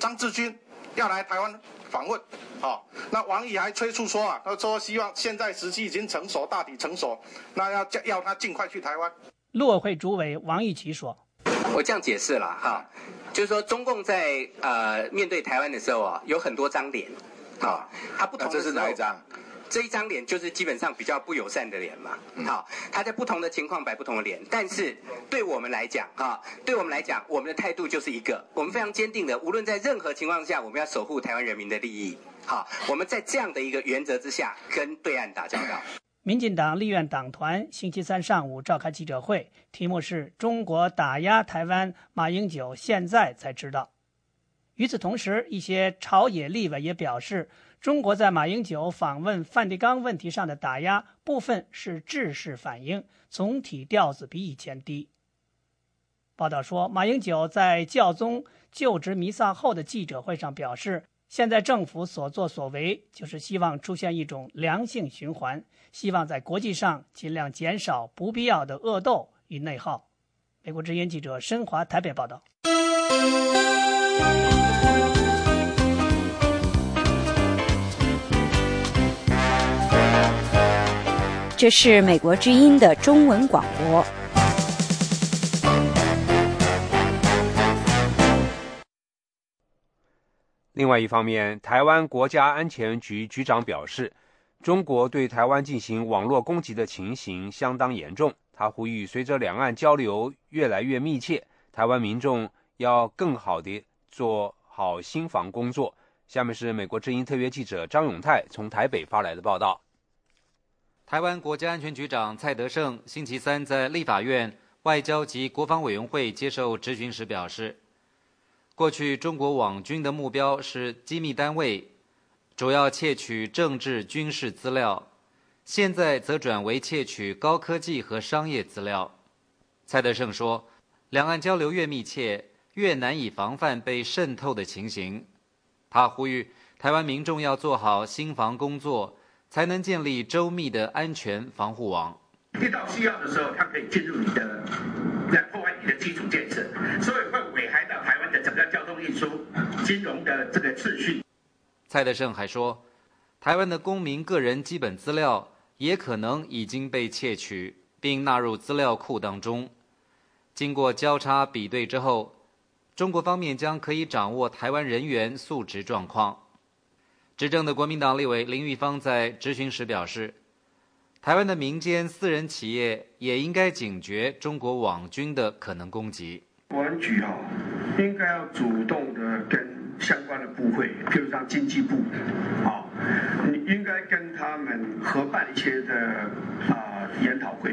张志军要来台湾访问。”好，那王毅还催促说啊，他说希望现在时机已经成熟，大体成熟，那要叫要他尽快去台湾。陆委会主委王毅奇说：“我这样解释了哈，就是说中共在呃面对台湾的时候啊，有很多张脸，啊，他不同这是哪一张？这一张脸就是基本上比较不友善的脸嘛，好，他在不同的情况摆不同的脸，但是对我们来讲，哈，对我们来讲，我们的态度就是一个，我们非常坚定的，无论在任何情况下，我们要守护台湾人民的利益。好，我们在这样的一个原则之下跟对岸打交道。民进党立院党团星期三上午召开记者会，题目是“中国打压台湾”，马英九现在才知道。与此同时，一些朝野立委也表示，中国在马英九访问梵蒂冈问题上的打压，部分是制式反应，总体调子比以前低。报道说，马英九在教宗就职弥撒后的记者会上表示，现在政府所作所为就是希望出现一种良性循环，希望在国际上尽量减少不必要的恶斗与内耗。美国之音记者申华台北报道。这是美国之音的中文广播。另外一方面，台湾国家安全局局长表示，中国对台湾进行网络攻击的情形相当严重。他呼吁，随着两岸交流越来越密切，台湾民众要更好地做好心防工作。下面是美国之音特约记者张永泰从台北发来的报道。台湾国家安全局长蔡德胜星期三在立法院外交及国防委员会接受质询时表示，过去中国网军的目标是机密单位，主要窃取政治军事资料，现在则转为窃取高科技和商业资料。蔡德胜说，两岸交流越密切，越难以防范被渗透的情形。他呼吁台湾民众要做好心防工作。才能建立周密的安全防护网。遇到需要的时候，它可以进入你的，来破坏你的基础建设，所以会危害到台湾的整个交通运输、金融的这个秩序。蔡德胜还说，台湾的公民个人基本资料也可能已经被窃取，并纳入资料库当中。经过交叉比对之后，中国方面将可以掌握台湾人员素质状况。执政的国民党立委林玉芳在质询时表示，台湾的民间私人企业也应该警觉中国网军的可能攻击。国安局啊，应该要主动的跟相关的部会，譬如像经济部，啊，你应该跟他们合办一些的啊研讨会，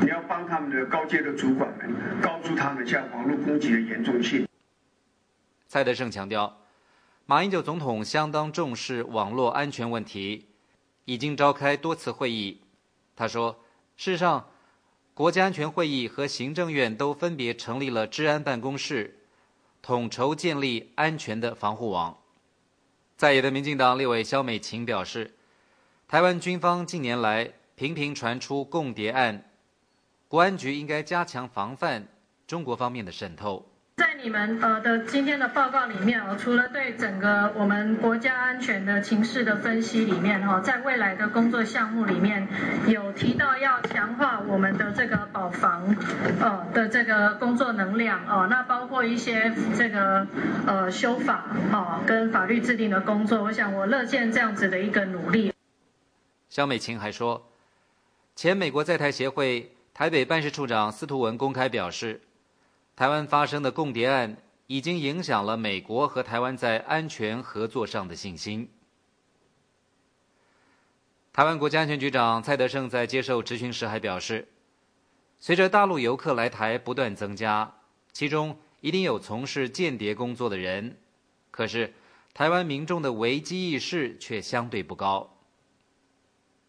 你要帮他们的高阶的主管们告诉他们像网络攻击的严重性。蔡德胜强调。马英九总统相当重视网络安全问题，已经召开多次会议。他说：“事实上，国家安全会议和行政院都分别成立了治安办公室，统筹建立安全的防护网。”在野的民进党立委肖美琴表示：“台湾军方近年来频频传出共谍案，国安局应该加强防范中国方面的渗透。”在你们呃的今天的报告里面哦，除了对整个我们国家安全的情势的分析里面哈，在未来的工作项目里面有提到要强化我们的这个保防呃的这个工作能量哦，那包括一些这个呃修法哦跟法律制定的工作，我想我乐见这样子的一个努力。肖美琴还说，前美国在台协会台北办事处长司徒文公开表示。台湾发生的共谍案已经影响了美国和台湾在安全合作上的信心。台湾国家安全局长蔡德胜在接受质询时还表示，随着大陆游客来台不断增加，其中一定有从事间谍工作的人，可是台湾民众的危机意识却相对不高。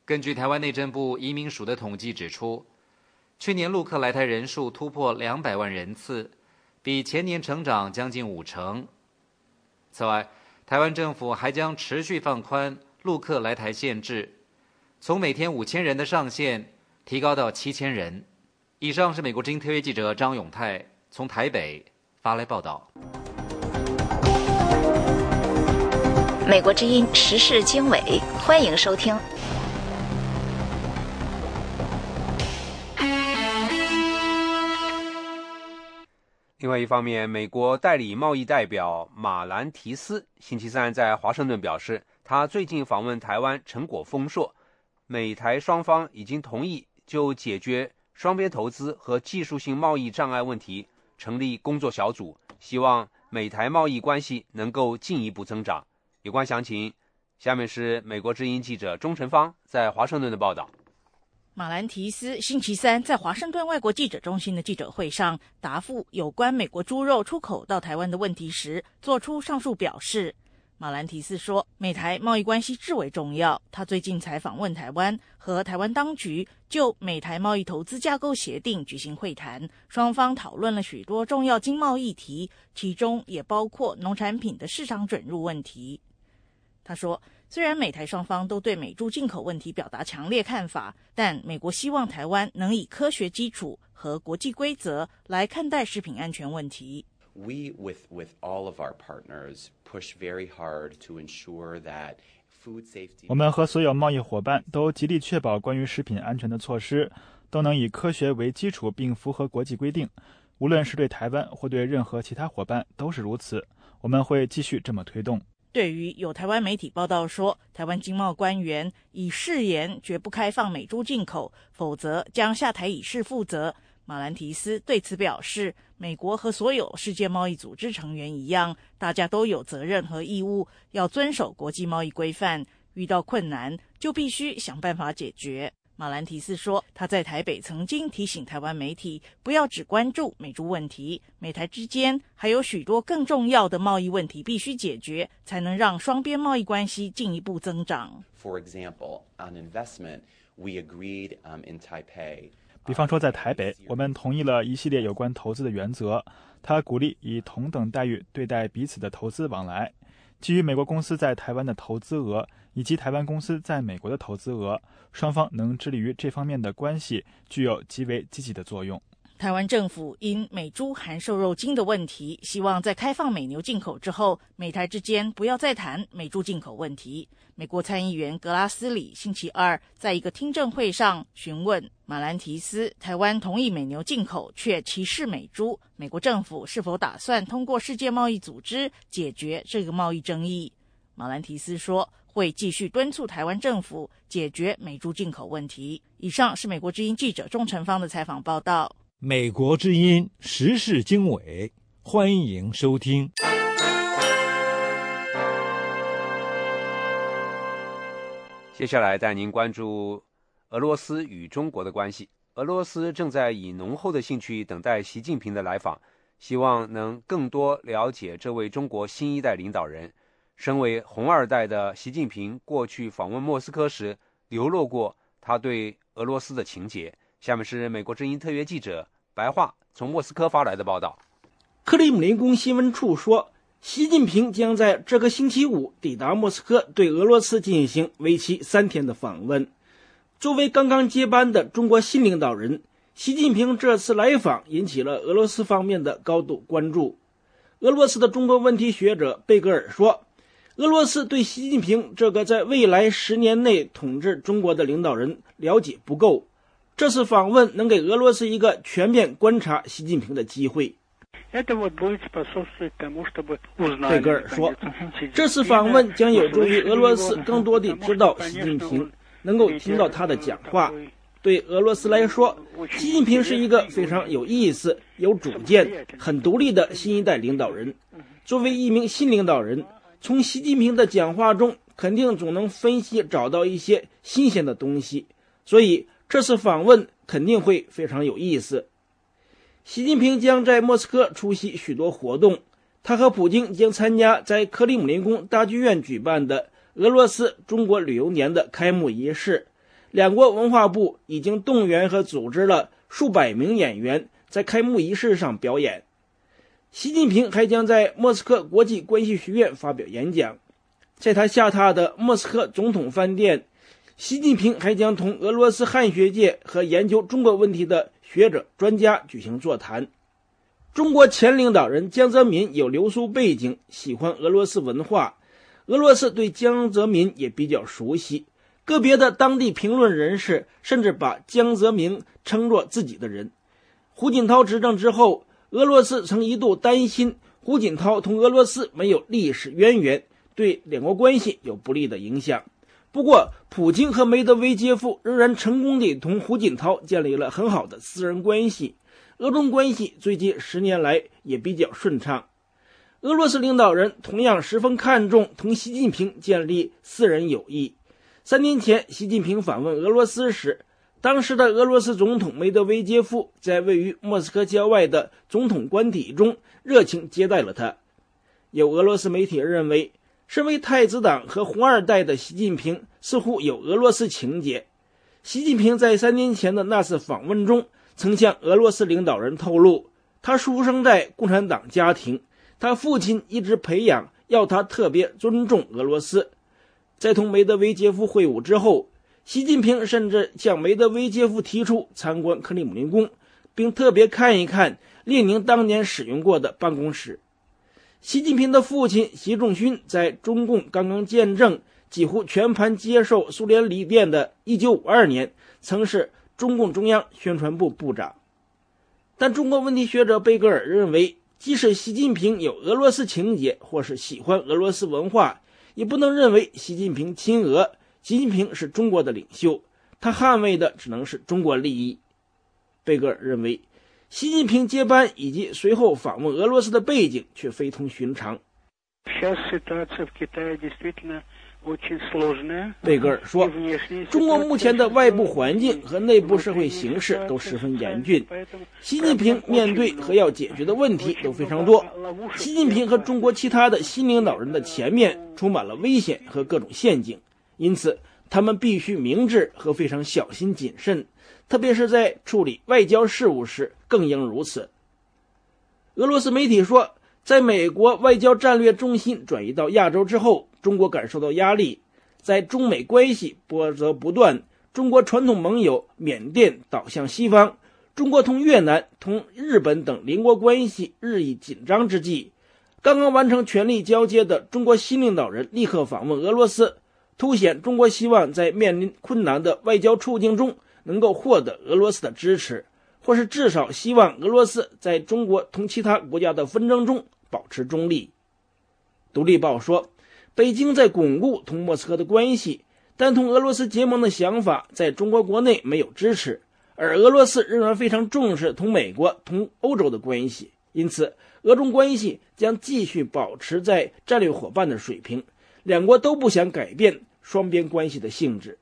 根据台湾内政部移民署的统计指出。去年陆客来台人数突破两百万人次，比前年成长将近五成。此外，台湾政府还将持续放宽陆客来台限制，从每天五千人的上限提高到七千人。以上是美国之音特约记者张永泰从台北发来报道。美国之音时事经纬，欢迎收听。另外一方面，美国代理贸易代表马兰提斯星期三在华盛顿表示，他最近访问台湾成果丰硕，美台双方已经同意就解决双边投资和技术性贸易障碍问题成立工作小组，希望美台贸易关系能够进一步增长。有关详情，下面是美国之音记者钟成芳在华盛顿的报道。马兰提斯星期三在华盛顿外国记者中心的记者会上答复有关美国猪肉出口到台湾的问题时，做出上述表示。马兰提斯说：“美台贸易关系至为重要。他最近才访问台湾，和台湾当局就美台贸易投资架构协定举行会谈，双方讨论了许多重要经贸议题，其中也包括农产品的市场准入问题。”他说：“虽然美台双方都对美猪进口问题表达强烈看法，但美国希望台湾能以科学基础和国际规则来看待食品安全问题。” we with with all of our partners push very hard to ensure that food safety 我们和所有贸易伙伴都极力确保关于食品安全的措施都能以科学为基础并符合国际规定。无论是对台湾或对任何其他伙伴都是如此。我们会继续这么推动对于有台湾媒体报道说台湾经贸官员已誓言绝不开放美猪进口否则将下台以示负责马兰提斯对此表示：“美国和所有世界贸易组织成员一样，大家都有责任和义务要遵守国际贸易规范。遇到困难就必须想办法解决。”马兰提斯说：“他在台北曾经提醒台湾媒体，不要只关注美猪问题，美台之间还有许多更重要的贸易问题必须解决，才能让双边贸易关系进一步增长。” For example, on investment, we agreed in Taipei. 比方说，在台北，我们同意了一系列有关投资的原则。他鼓励以同等待遇对待彼此的投资往来。基于美国公司在台湾的投资额以及台湾公司在美国的投资额，双方能致力于这方面的关系，具有极为积极的作用。台湾政府因美猪含瘦肉精的问题，希望在开放美牛进口之后，美台之间不要再谈美猪进口问题。美国参议员格拉斯里星期二在一个听证会上询问马兰提斯：台湾同意美牛进口，却歧视美猪，美国政府是否打算通过世界贸易组织解决这个贸易争议？马兰提斯说：“会继续敦促台湾政府解决美猪进口问题。”以上是美国之音记者钟成芳的采访报道。美国之音时事经纬，欢迎收听。接下来带您关注俄罗斯与中国的关系。俄罗斯正在以浓厚的兴趣等待习近平的来访，希望能更多了解这位中国新一代领导人。身为红二代的习近平，过去访问莫斯科时流露过他对俄罗斯的情结。下面是美国之音特约记者白桦从莫斯科发来的报道。克里姆林宫新闻处说，习近平将在这个星期五抵达莫斯科，对俄罗斯进行为期三天的访问。作为刚刚接班的中国新领导人，习近平这次来访引起了俄罗斯方面的高度关注。俄罗斯的中国问题学者贝格尔说，俄罗斯对习近平这个在未来十年内统治中国的领导人了解不够。这次访问能给俄罗斯一个全面观察习近平的机会。贝格尔说：“这次访问将有助于俄罗斯更多地知道习近平，能够听到他的讲话。对俄罗斯来说，习近平是一个非常有意思、有主见、很独立的新一代领导人。作为一名新领导人，从习近平的讲话中肯定总能分析找到一些新鲜的东西。所以。”这次访问肯定会非常有意思。习近平将在莫斯科出席许多活动，他和普京将参加在克里姆林宫大剧院举办的俄罗斯中国旅游年的开幕仪式。两国文化部已经动员和组织了数百名演员在开幕仪式上表演。习近平还将在莫斯科国际关系学院发表演讲，在他下榻的莫斯科总统饭店。习近平还将同俄罗斯汉学界和研究中国问题的学者专家举行座谈。中国前领导人江泽民有留苏背景，喜欢俄罗斯文化，俄罗斯对江泽民也比较熟悉。个别的当地评论人士甚至把江泽民称作自己的人。胡锦涛执政之后，俄罗斯曾一度担心胡锦涛同俄罗斯没有历史渊源，对两国关系有不利的影响。不过，普京和梅德韦杰夫仍然成功地同胡锦涛建立了很好的私人关系，俄中关系最近十年来也比较顺畅。俄罗斯领导人同样十分看重同习近平建立私人友谊。三年前，习近平访问俄罗斯时，当时的俄罗斯总统梅德韦杰夫在位于莫斯科郊外的总统官邸中热情接待了他。有俄罗斯媒体认为，身为太子党和红二代的习近平似乎有俄罗斯情节。习近平在三年前的那次访问中，曾向俄罗斯领导人透露，他出生在共产党家庭，他父亲一直培养要他特别尊重俄罗斯。在同梅德韦杰夫会晤之后。习近平甚至向梅德韦杰夫提出参观克里姆林宫，并特别看一看列宁当年使用过的办公室。习近平的父亲习仲勋在中共刚刚建政、几乎全盘接受苏联理念的1952年，曾是中共中央宣传部部长。但中国问题学者贝格尔认为，即使习近平有俄罗斯情节或是喜欢俄罗斯文化，也不能认为习近平亲俄。习近平是中国的领袖，他捍卫的只能是中国利益。贝格尔认为，习近平接班以及随后访问俄罗斯的背景却非同寻常。贝格尔说：“中国目前的外部环境和内部社会形势都十分严峻，习近平面对和要解决的问题都非常多。习近平和中国其他的新领导人的前面充满了危险和各种陷阱。”因此，他们必须明智和非常小心谨慎，特别是在处理外交事务时更应如此。俄罗斯媒体说，在美国外交战略重心转移到亚洲之后，中国感受到压力，在中美关系波折不断、中国传统盟友缅甸倒向西方、中国同越南、同日本等邻国关系日益紧张之际，刚刚完成权力交接的中国新领导人立刻访问俄罗斯。凸显中国希望在面临困难的外交处境中能够获得俄罗斯的支持，或是至少希望俄罗斯在中国同其他国家的纷争中保持中立。独立报说，北京在巩固同莫斯科的关系，但同俄罗斯结盟的想法在中国国内没有支持，而俄罗斯仍然非常重视同美国、同欧洲的关系，因此俄中关系将继续保持在战略伙伴的水平。两国都不想改变双边关系的性质。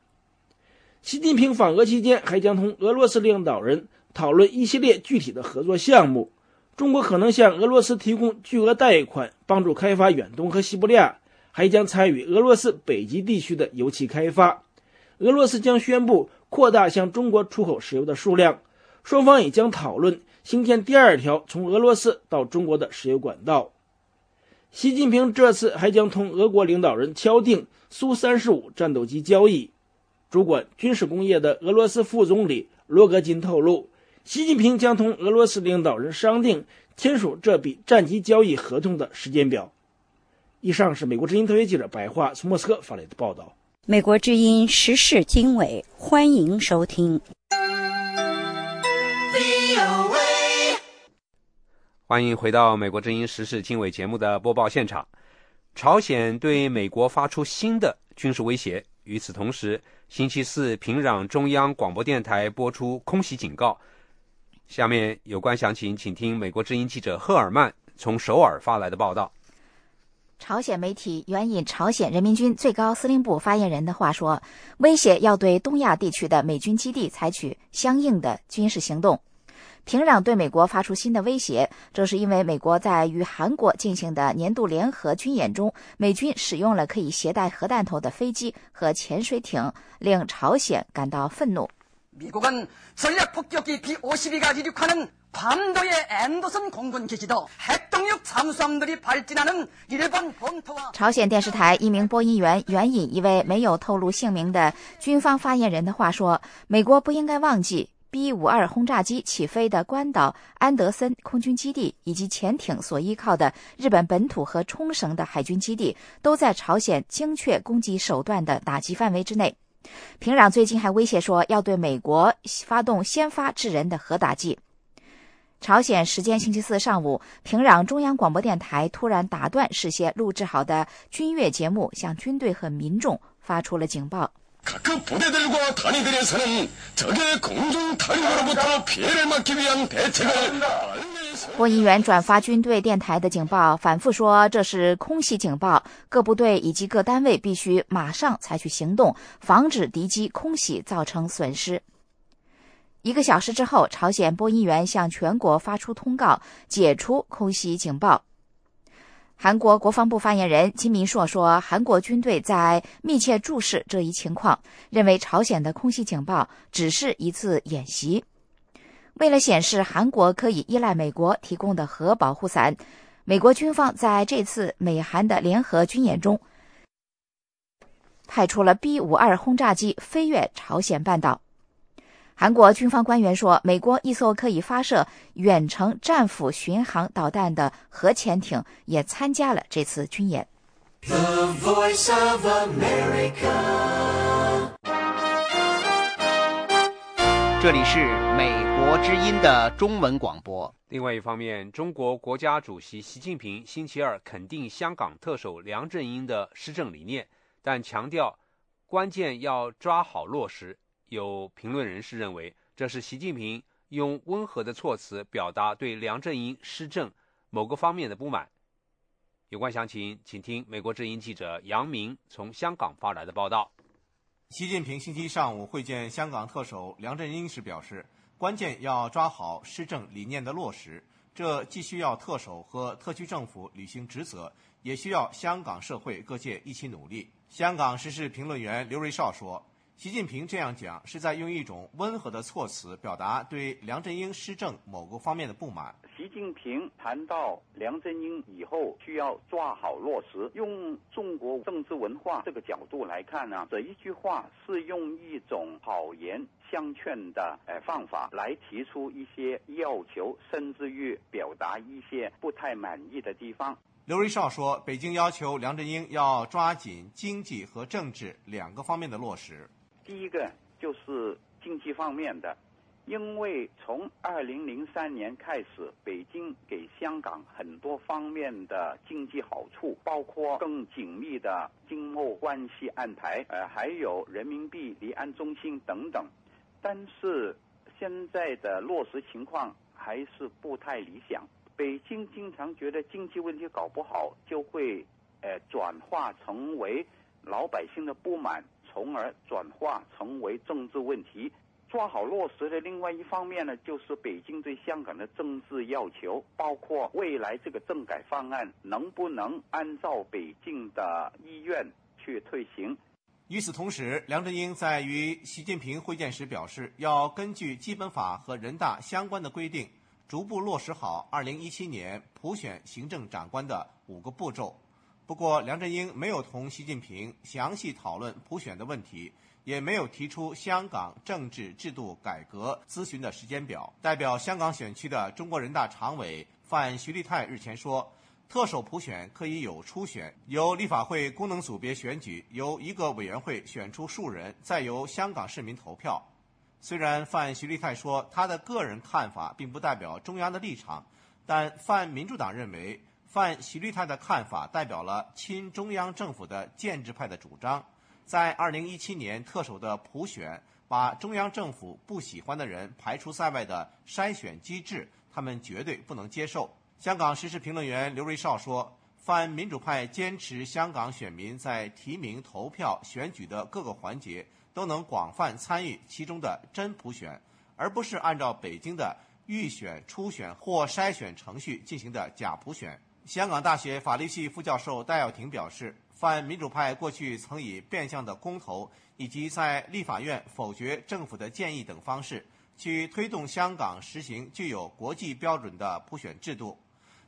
习近平访俄期间，还将同俄罗斯领导人讨论一系列具体的合作项目。中国可能向俄罗斯提供巨额贷款，帮助开发远东和西伯利亚，还将参与俄罗斯北极地区的油气开发。俄罗斯将宣布扩大向中国出口石油的数量。双方也将讨论兴建第二条从俄罗斯到中国的石油管道。习近平这次还将同俄国领导人敲定苏三十五战斗机交易。主管军事工业的俄罗斯副总理罗格金透露，习近平将同俄罗斯领导人商定签署这笔战机交易合同的时间表。以上是美国之音特约记者白桦从莫斯科发来的报道。美国之音时事经纬，欢迎收听。欢迎回到美国之音时事经纬节目的播报现场。朝鲜对美国发出新的军事威胁。与此同时，星期四平壤中央广播电台播出空袭警告。下面有关详情，请听美国之音记者赫尔曼从首尔发来的报道。朝鲜媒体援引朝鲜人民军最高司令部发言人的话说，威胁要对东亚地区的美军基地采取相应的军事行动。平壤对美国发出新的威胁，这是因为美国在与韩国进行的年度联合军演中，美军使用了可以携带核弹头的飞机和潜水艇，令朝鲜感到愤怒。朝鲜电视台一名播音员援引一位没有透露姓名的军方发言人的话说：“美国不应该忘记。” B 五二轰炸机起飞的关岛安德森空军基地，以及潜艇所依靠的日本本土和冲绳的海军基地，都在朝鲜精确攻击手段的打击范围之内。平壤最近还威胁说要对美国发动先发制人的核打击。朝鲜时间星期四上午，平壤中央广播电台突然打断事先录制好的军乐节目，向军队和民众发出了警报。播音员转发军队电台的警报，反复说这是空袭警报，各部队以及各单位必须马上采取行动，防止敌机空袭造成损失。一个小时之后，朝鲜播音员向全国发出通告，解除空袭警报。韩国国防部发言人金明硕说：“韩国军队在密切注视这一情况，认为朝鲜的空袭警报只是一次演习。为了显示韩国可以依赖美国提供的核保护伞，美国军方在这次美韩的联合军演中派出了 B 五二轰炸机飞越朝鲜半岛。”韩国军方官员说，美国一艘可以发射远程战斧巡航导弹的核潜艇也参加了这次军演。这里是美国之音的中文广播。另外一方面，中国国家主席习近平星期二肯定香港特首梁振英的施政理念，但强调关键要抓好落实。有评论人士认为，这是习近平用温和的措辞表达对梁振英施政某个方面的不满。有关详情，请听美国之音记者杨明从香港发来的报道。习近平星期一上午会见香港特首梁振英时表示，关键要抓好施政理念的落实，这既需要特首和特区政府履行职责，也需要香港社会各界一起努力。香港时事评论员刘瑞绍说。习近平这样讲，是在用一种温和的措辞表达对梁振英施政某个方面的不满。习近平谈到梁振英以后需要抓好落实，用中国政治文化这个角度来看呢，这一句话是用一种好言相劝的呃方法来提出一些要求，甚至于表达一些不太满意的地方。刘瑞绍说，北京要求梁振英要抓紧经济和政治两个方面的落实。第一个就是经济方面的，因为从二零零三年开始，北京给香港很多方面的经济好处，包括更紧密的经贸关系安排，呃，还有人民币离岸中心等等。但是现在的落实情况还是不太理想。北京经常觉得经济问题搞不好，就会呃转化成为老百姓的不满。从而转化成为政治问题，抓好落实的另外一方面呢，就是北京对香港的政治要求，包括未来这个政改方案能不能按照北京的意愿去推行。与此同时，梁振英在与习近平会见时表示，要根据基本法和人大相关的规定，逐步落实好2017年普选行政长官的五个步骤。不过，梁振英没有同习近平详细讨论普选的问题，也没有提出香港政治制度改革咨询的时间表。代表香港选区的中国人大常委范徐立泰日前说，特首普选可以有初选，由立法会功能组别选举，由一个委员会选出数人，再由香港市民投票。虽然范徐立泰说他的个人看法并不代表中央的立场，但泛民主党认为。范徐立泰的看法代表了亲中央政府的建制派的主张，在2017年特首的普选，把中央政府不喜欢的人排除在外的筛选机制，他们绝对不能接受。香港时事评论员刘瑞绍说，泛民主派坚持香港选民在提名、投票、选举的各个环节都能广泛参与其中的真普选，而不是按照北京的预选、初选或筛选程序进行的假普选。香港大学法律系副教授戴耀廷表示，反民主派过去曾以变相的公投以及在立法院否决政府的建议等方式，去推动香港实行具有国际标准的普选制度。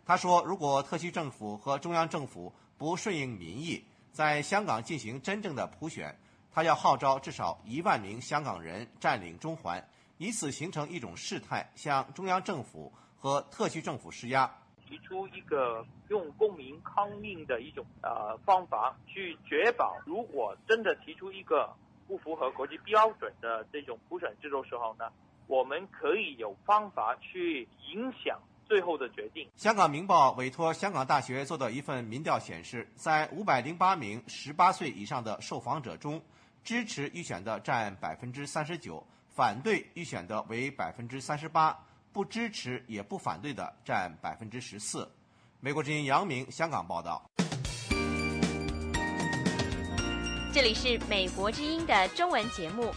他说，如果特区政府和中央政府不顺应民意，在香港进行真正的普选，他要号召至少一万名香港人占领中环，以此形成一种事态，向中央政府和特区政府施压。提出一个用公民抗命的一种呃方法，去确保如果真的提出一个不符合国际标准的这种普选制度时候呢，我们可以有方法去影响最后的决定。香港明报委托香港大学做的一份民调显示，在五百零八名十八岁以上的受访者中，支持预选的占百分之三十九，反对预选的为百分之三十八。不支持也不反对的占百分之十四。美国之音杨明香港报道。这里是美国之音的中文节目。